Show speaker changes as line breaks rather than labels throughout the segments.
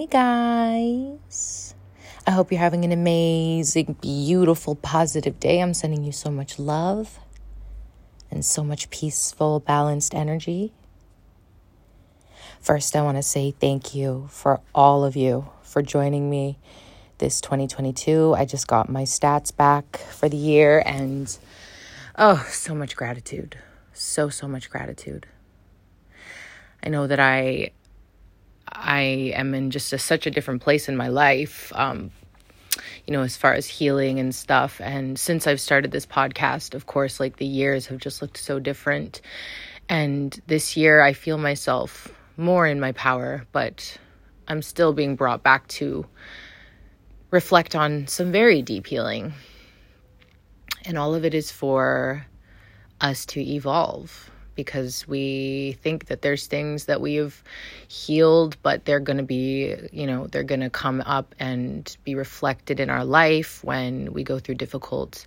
Hey guys. I hope you're having an amazing, beautiful, positive day. I'm sending you so much love and so much peaceful, balanced energy. First, I want to say thank you for all of you for joining me this 2022. I just got my stats back for the year and oh, so much gratitude. So, so much gratitude. I know that I I am in just a, such a different place in my life, um, you know, as far as healing and stuff. And since I've started this podcast, of course, like the years have just looked so different. And this year, I feel myself more in my power, but I'm still being brought back to reflect on some very deep healing. And all of it is for us to evolve because we think that there's things that we have healed, but they're going to be, you know, they're going to come up and be reflected in our life when we go through difficult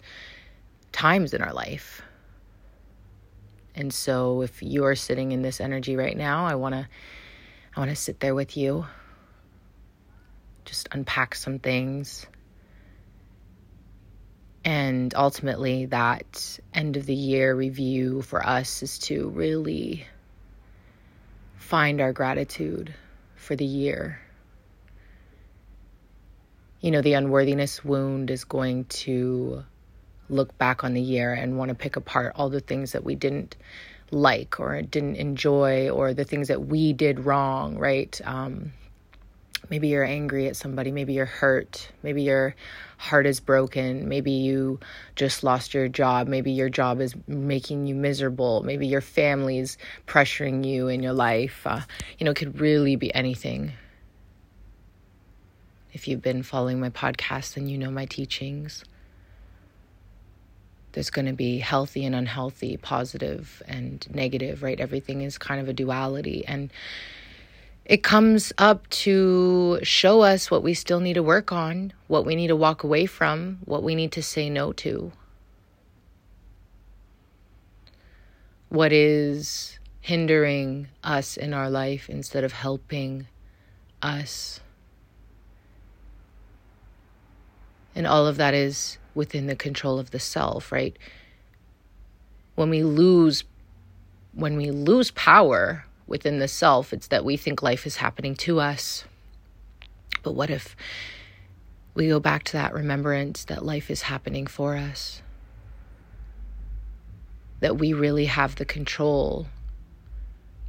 times in our life. And so if you are sitting in this energy right now, I want to I want to sit there with you. Just unpack some things and ultimately, that end of the year review for us is to really find our gratitude for the year. You know, the unworthiness wound is going to look back on the year and want to pick apart all the things that we didn't like or didn't enjoy or the things that we did wrong, right? Um, Maybe you're angry at somebody. Maybe you're hurt. Maybe your heart is broken. Maybe you just lost your job. Maybe your job is making you miserable. Maybe your family's pressuring you in your life. Uh, you know, it could really be anything. If you've been following my podcast, then you know my teachings. There's going to be healthy and unhealthy, positive and negative, right? Everything is kind of a duality. And it comes up to show us what we still need to work on, what we need to walk away from, what we need to say no to. What is hindering us in our life instead of helping us. And all of that is within the control of the self, right? When we lose when we lose power, within the self. It's that we think life is happening to us. But what if we go back to that remembrance that life is happening for us? That we really have the control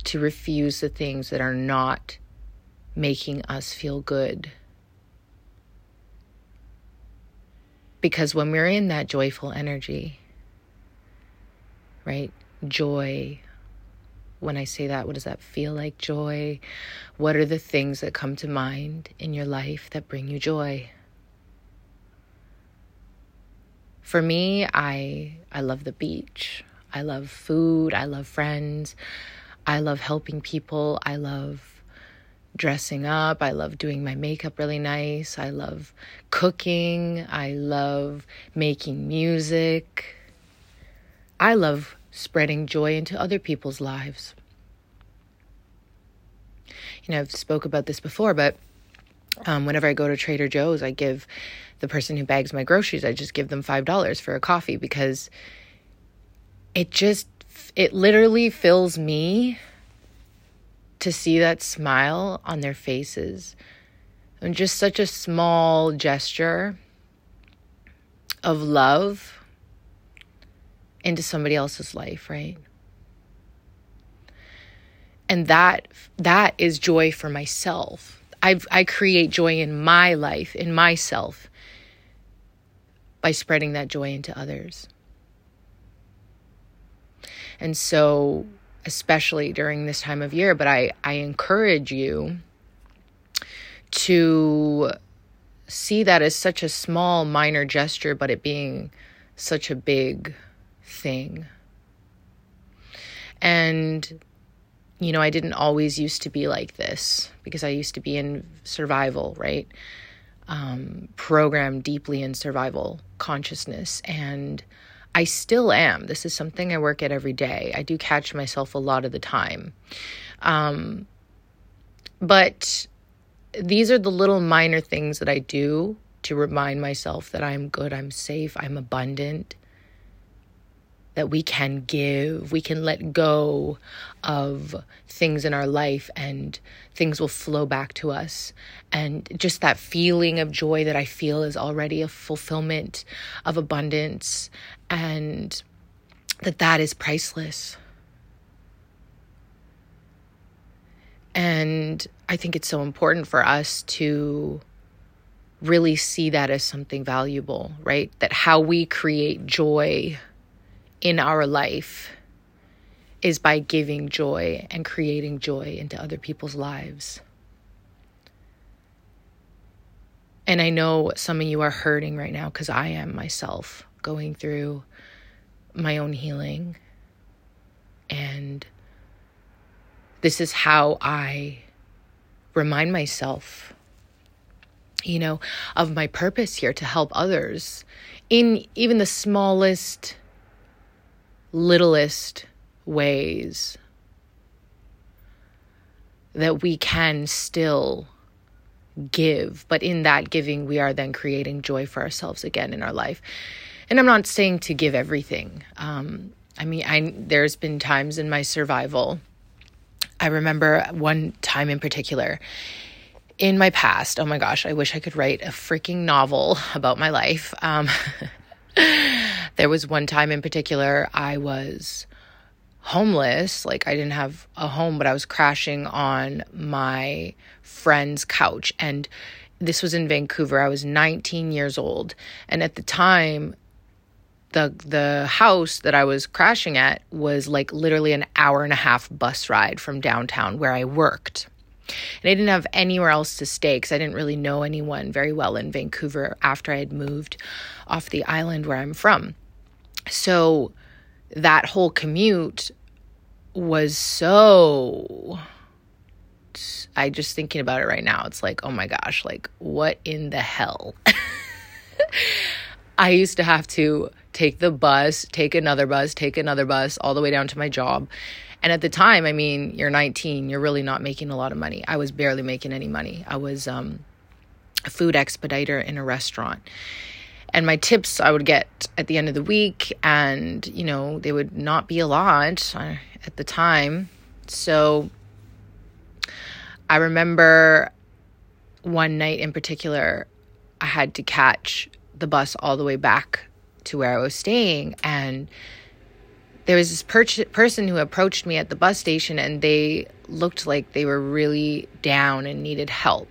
to refuse the things that are not making us feel good. Because when we're in that joyful energy, right? Joy, when I say that? What does that feel like? Joy. What are the things that come to mind in your life that bring you joy? For me, I I love the beach. I love food, I love friends. I love helping people. I love dressing up. I love doing my makeup really nice. I love cooking. I love making music. I love spreading joy into other people's lives. You know, I've spoke about this before, but um, whenever I go to Trader Joe's, I give the person who bags my groceries, I just give them five dollars for a coffee because it just it literally fills me to see that smile on their faces and just such a small gesture of love into somebody else's life, right? And that that is joy for myself. I I create joy in my life, in myself by spreading that joy into others. And so especially during this time of year, but I I encourage you to see that as such a small minor gesture but it being such a big thing. And, you know, I didn't always used to be like this because I used to be in survival, right? Um, programmed deeply in survival consciousness. And I still am. This is something I work at every day. I do catch myself a lot of the time. Um, but these are the little minor things that I do to remind myself that I'm good, I'm safe, I'm abundant, that we can give, we can let go of things in our life and things will flow back to us. And just that feeling of joy that I feel is already a fulfillment of abundance and that that is priceless. And I think it's so important for us to really see that as something valuable, right? That how we create joy in our life is by giving joy and creating joy into other people's lives. And I know some of you are hurting right now because I am myself going through my own healing. And this is how I remind myself, you know, of my purpose here to help others in even the smallest littlest ways that we can still give, but in that giving, we are then creating joy for ourselves again in our life. And I'm not saying to give everything. Um, I mean, I there's been times in my survival. I remember one time in particular in my past. Oh my gosh, I wish I could write a freaking novel about my life. Um, there was one time in particular I was homeless. Like I didn't have a home, but I was crashing on my friend's couch. And this was in Vancouver. I was 19 years old. And at the time, the the house that I was crashing at was like literally an hour and a half bus ride from downtown where I worked. And I didn't have anywhere else to stay because I didn't really know anyone very well in Vancouver after I had moved off the island where I'm from. So that whole commute was so. I just thinking about it right now. It's like, oh my gosh, like what in the hell? I used to have to take the bus, take another bus, take another bus all the way down to my job. And at the time, I mean, you're 19, you're really not making a lot of money. I was barely making any money. I was um, a food expediter in a restaurant. And my tips I would get at the end of the week, and, you know, they would not be a lot uh, at the time. So I remember one night in particular, I had to catch the bus all the way back to where I was staying. And there was this per- person who approached me at the bus station and they looked like they were really down and needed help.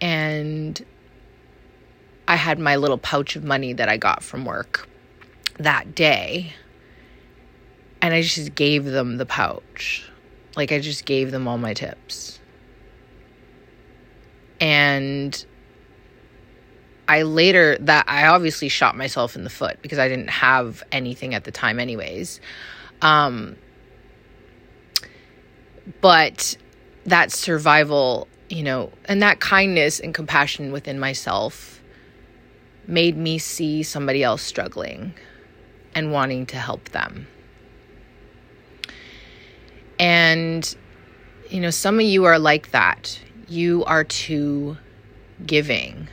And I had my little pouch of money that I got from work that day. And I just gave them the pouch. Like, I just gave them all my tips. And I later that I obviously shot myself in the foot because I didn't have anything at the time anyways. Um but that survival, you know, and that kindness and compassion within myself made me see somebody else struggling and wanting to help them. And you know, some of you are like that. You are too giving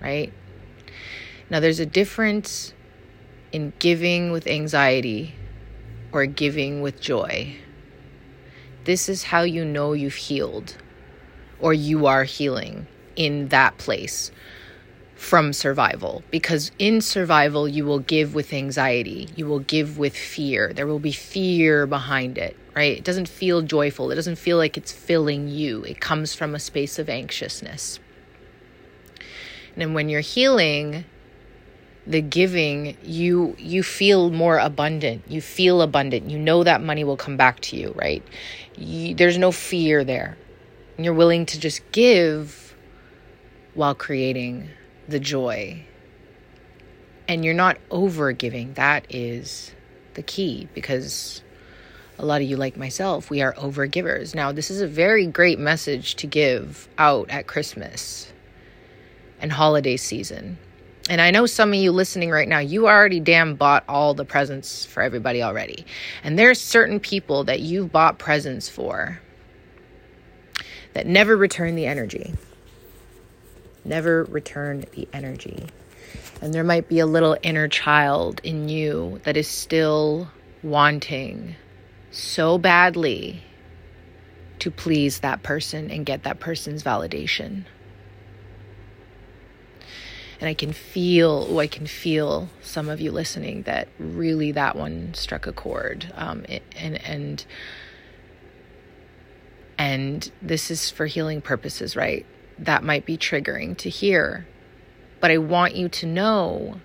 right? Now, there's a difference in giving with anxiety or giving with joy. This is how you know you've healed or you are healing in that place from survival. Because in survival, you will give with anxiety, you will give with fear. There will be fear behind it, right? It doesn't feel joyful, it doesn't feel like it's filling you, it comes from a space of anxiousness. And then when you're healing, the giving, you you feel more abundant. You feel abundant. You know that money will come back to you, right? You, there's no fear there. And you're willing to just give while creating the joy. And you're not over giving. That is the key because a lot of you, like myself, we are over givers. Now, this is a very great message to give out at Christmas and holiday season. And I know some of you listening right now, you already damn bought all the presents for everybody already. And there's certain people that you've bought presents for that never return the energy. Never return the energy. And there might be a little inner child in you that is still wanting so badly to please that person and get that person's validation. And I can feel, oh, I can feel some of you listening that really that one struck a chord. Um, and, and, and this is for healing purposes, right? That might be triggering to hear. But I want you to know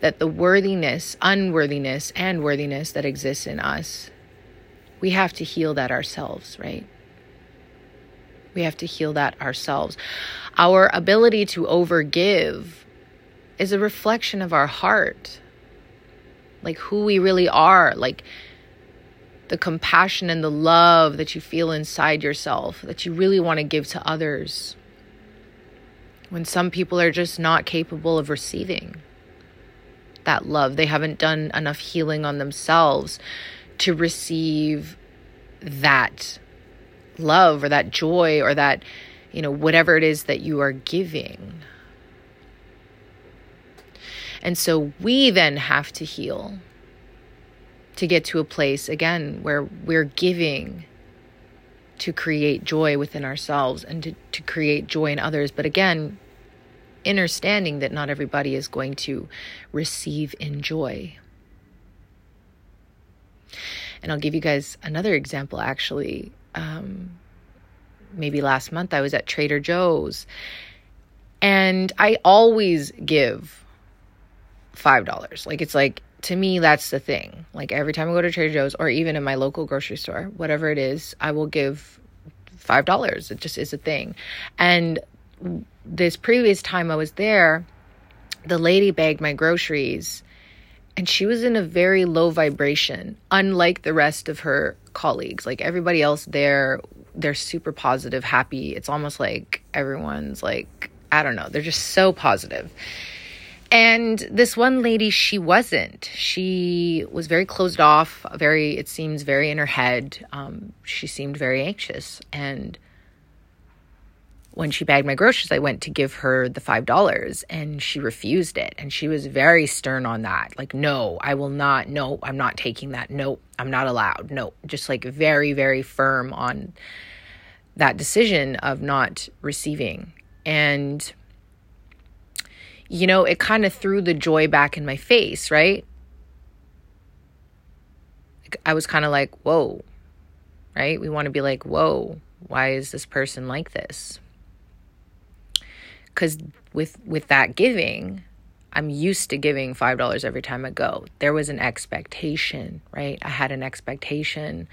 that the worthiness, unworthiness, and worthiness that exists in us, we have to heal that ourselves, right? We have to heal that ourselves. Our ability to overgive is a reflection of our heart, like who we really are, like the compassion and the love that you feel inside yourself that you really want to give to others. When some people are just not capable of receiving that love, they haven't done enough healing on themselves to receive that love or that joy or that, you know, whatever it is that you are giving. And so we then have to heal to get to a place, again, where we're giving to create joy within ourselves and to, to create joy in others. But again, understanding that not everybody is going to receive in joy. And I'll give you guys another example actually um, maybe last month I was at Trader Joe's and I always give $5. Like it's like to me that's the thing. Like every time I go to Trader Joe's or even in my local grocery store, whatever it is, I will give $5. It just is a thing. And this previous time I was there, the lady bagged my groceries and she was in a very low vibration, unlike the rest of her colleagues. Like everybody else there, they're super positive, happy. It's almost like everyone's like, I don't know, they're just so positive. And this one lady, she wasn't. She was very closed off, very, it seems, very in her head. Um, she seemed very anxious. And when she bagged my groceries, I went to give her the $5 and she refused it. And she was very stern on that. Like, no, I will not. No, I'm not taking that. No, I'm not allowed. No, just like very, very firm on that decision of not receiving. And, you know, it kind of threw the joy back in my face, right? I was kind of like, whoa, right? We want to be like, whoa, why is this person like this? because with with that giving i'm used to giving five dollars every time i go there was an expectation right i had an expectation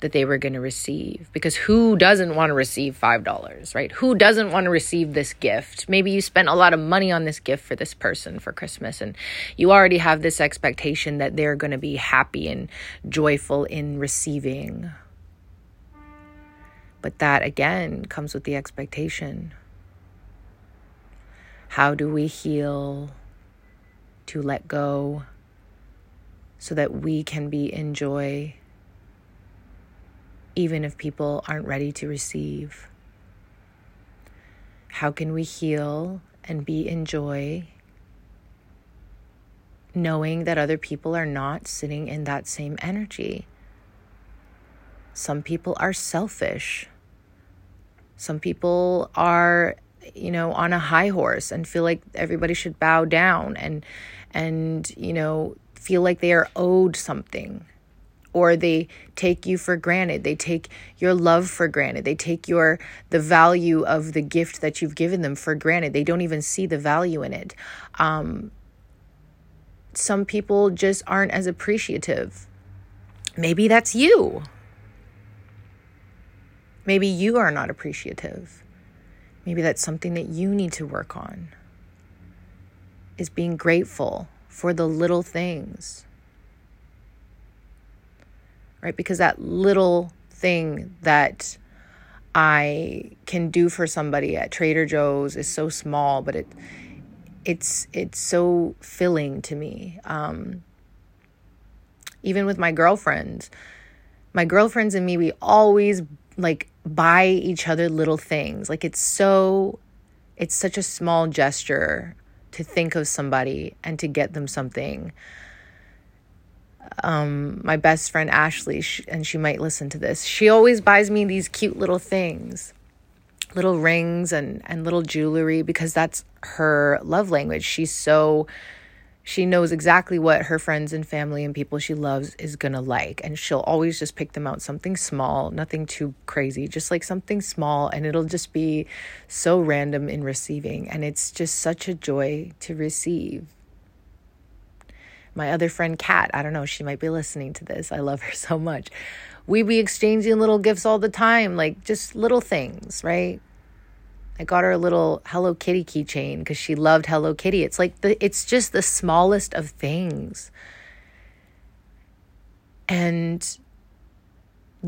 that they were going to receive because who doesn't want to receive five dollars right? Who doesn't want to receive this gift? Maybe you spent a lot of money on this gift for this person for christmas and you already have this expectation that they're going to be happy and joyful in receiving. But that again comes with the expectation. How do we heal to let go so that we can be in joy even if people aren't ready to receive? How can we heal and be in joy knowing that other people are not sitting in that same energy? Some people are selfish. Some people are you know on a high horse and feel like everybody should bow down and and you know feel like they are owed something or they take you for granted. They take your love for granted. They take your the value of the gift that you've given them for granted. They don't even see the value in it. Um, some people just aren't as appreciative. Maybe that's you. Maybe you are not appreciative. Maybe that's something that you need to work on. Is being grateful for the little things. Right? Because that little thing that I can do for somebody at Trader Joe's is so small, but it it's it's so filling to me. Um, even with my girlfriends, my girlfriends and me, we always like buy each other little things. Like it's so, it's such a small gesture to think of somebody and to get them something. Um, my best friend Ashley, and she might listen to this, she always buys me these cute little things little rings and and little jewelry because that's her love language. She's so she knows exactly what her friends and family and people she loves is to like and she'll always just pick them out something small, nothing too crazy, just like something small and it'll just be so random in receiving and it's just such a joy to receive. My other friend Kat, I don't know, she might be listening to this. I love her so much. We be exchanging little gifts all the time, like just little things, right? I got her a little Hello Kitty keychain because she loved Hello Kitty. It's like the it's just the smallest of things. And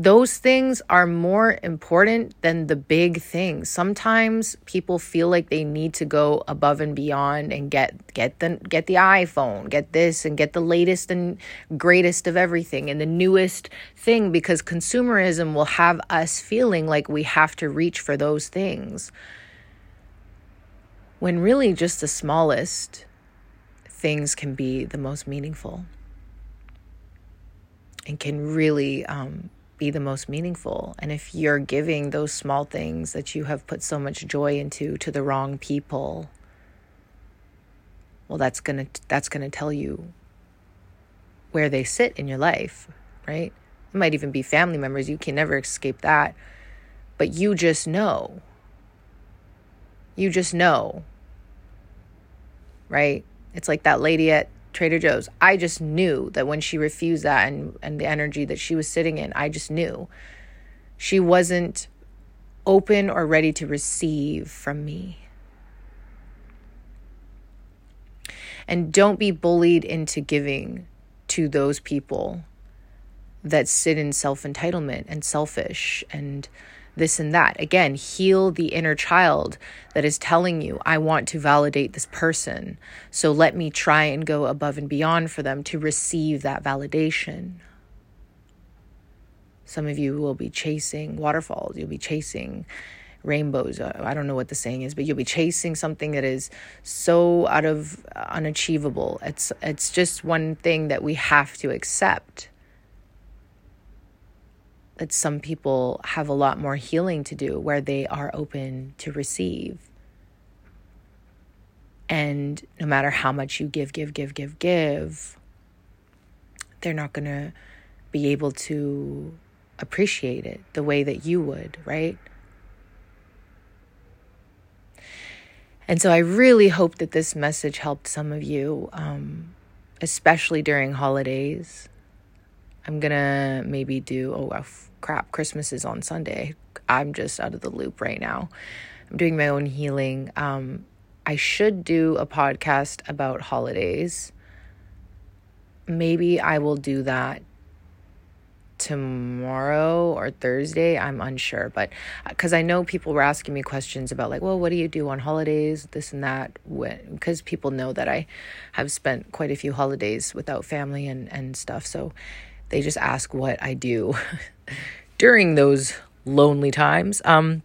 those things are more important than the big things. Sometimes people feel like they need to go above and beyond and get get the get the iPhone, get this and get the latest and greatest of everything and the newest thing because consumerism will have us feeling like we have to reach for those things. When really just the smallest things can be the most meaningful and can really um, be the most meaningful. And if you're giving those small things that you have put so much joy into to the wrong people, well that's going to that's going to tell you where they sit in your life, right? It might even be family members, you can never escape that. But you just know. You just know. Right? It's like that lady at Trader Joe's. I just knew that when she refused that and, and the energy that she was sitting in, I just knew she wasn't open or ready to receive from me. And don't be bullied into giving to those people that sit in self entitlement and selfish and this and that. Again, heal the inner child that is telling you, I want to validate this person. So let me try and go above and beyond for them to receive that validation. Some of you will be chasing waterfalls, you'll be chasing rainbows. Uh, I don't know what the saying is, but you'll be chasing something that is so out of unachievable. It's it's just one thing that we have to accept that some people have a lot more healing to do where they are open to receive. And no matter how much you give, give, give, give, give, they're not going to be able to appreciate it the way that you would, right? And so I really hope that this message helped some of you, um, especially during holidays. I'm gonna maybe do, oh, crap, Christmas is on Sunday. I'm just out of the loop right now. I'm doing my own healing. Um, I should do a podcast about holidays. Maybe I will do that tomorrow or Thursday. I'm unsure, but because uh, I know people were asking me questions about, like, well, what do you do on holidays, this and that, because people know that I have spent quite a few holidays without family and, and stuff. So they just ask what I do during those lonely times. Um,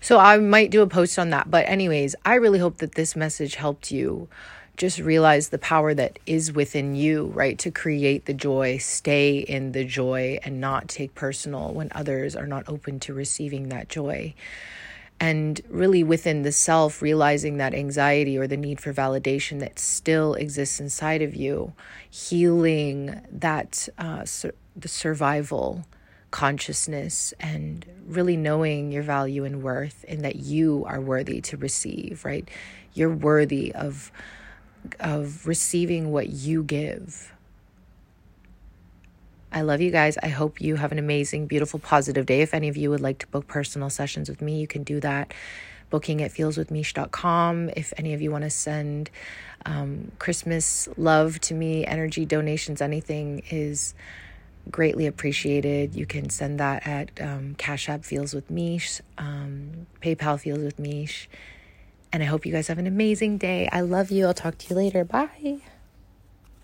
so I might do a post on that. But, anyways, I really hope that this message helped you just realize the power that is within you, right? To create the joy, stay in the joy, and not take personal when others are not open to receiving that joy and really within the self realizing that anxiety or the need for validation that still exists inside of you healing that uh, sur- the survival consciousness and really knowing your value and worth and that you are worthy to receive right? You're worthy of of receiving what you give I love you guys. I hope you have an amazing, beautiful, positive day. If any of you would like to book personal sessions with me, you can do that. Booking at feelswithmish.com. If any of you want to send um, Christmas love to me, energy donations, anything is greatly appreciated. You can send that at um, Cash App Feels with Mish, um, PayPal Feels with Mish. And I hope you guys have an amazing day. I love you. I'll talk to you later. Bye.